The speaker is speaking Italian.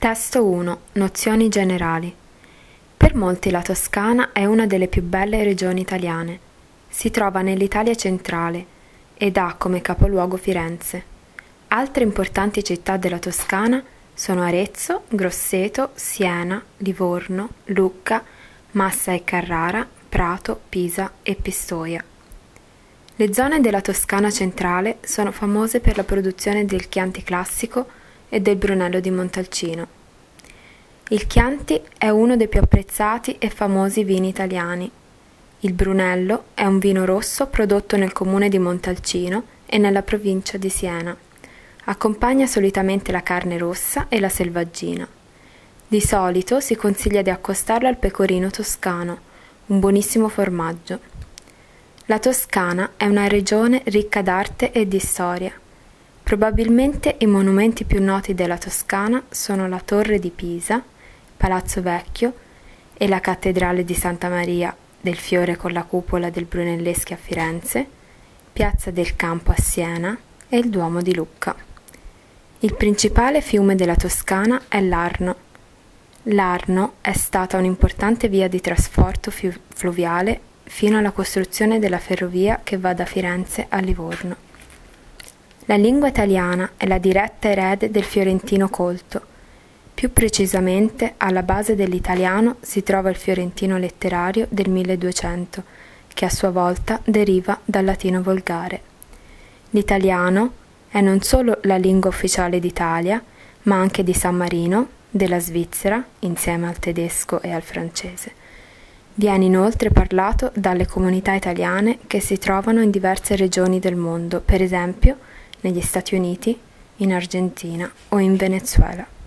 Testo 1. Nozioni generali. Per molti la Toscana è una delle più belle regioni italiane. Si trova nell'Italia centrale ed ha come capoluogo Firenze. Altre importanti città della Toscana sono Arezzo, Grosseto, Siena, Livorno, Lucca, Massa e Carrara, Prato, Pisa e Pistoia. Le zone della Toscana centrale sono famose per la produzione del Chianti classico e del Brunello di Montalcino. Il Chianti è uno dei più apprezzati e famosi vini italiani. Il Brunello è un vino rosso prodotto nel comune di Montalcino e nella provincia di Siena. Accompagna solitamente la carne rossa e la selvaggina. Di solito si consiglia di accostarlo al pecorino toscano, un buonissimo formaggio. La Toscana è una regione ricca d'arte e di storia. Probabilmente i monumenti più noti della Toscana sono la Torre di Pisa, Palazzo Vecchio e la Cattedrale di Santa Maria del Fiore con la cupola del Brunelleschi a Firenze, Piazza del Campo a Siena e il Duomo di Lucca. Il principale fiume della Toscana è l'Arno. L'Arno è stata un'importante via di trasporto fluviale fino alla costruzione della ferrovia che va da Firenze a Livorno. La lingua italiana è la diretta erede del fiorentino colto. Più precisamente, alla base dell'italiano si trova il fiorentino letterario del 1200, che a sua volta deriva dal latino volgare. L'italiano è non solo la lingua ufficiale d'Italia, ma anche di San Marino, della Svizzera, insieme al tedesco e al francese. Viene inoltre parlato dalle comunità italiane che si trovano in diverse regioni del mondo, per esempio negli Stati Uniti, in Argentina o in Venezuela.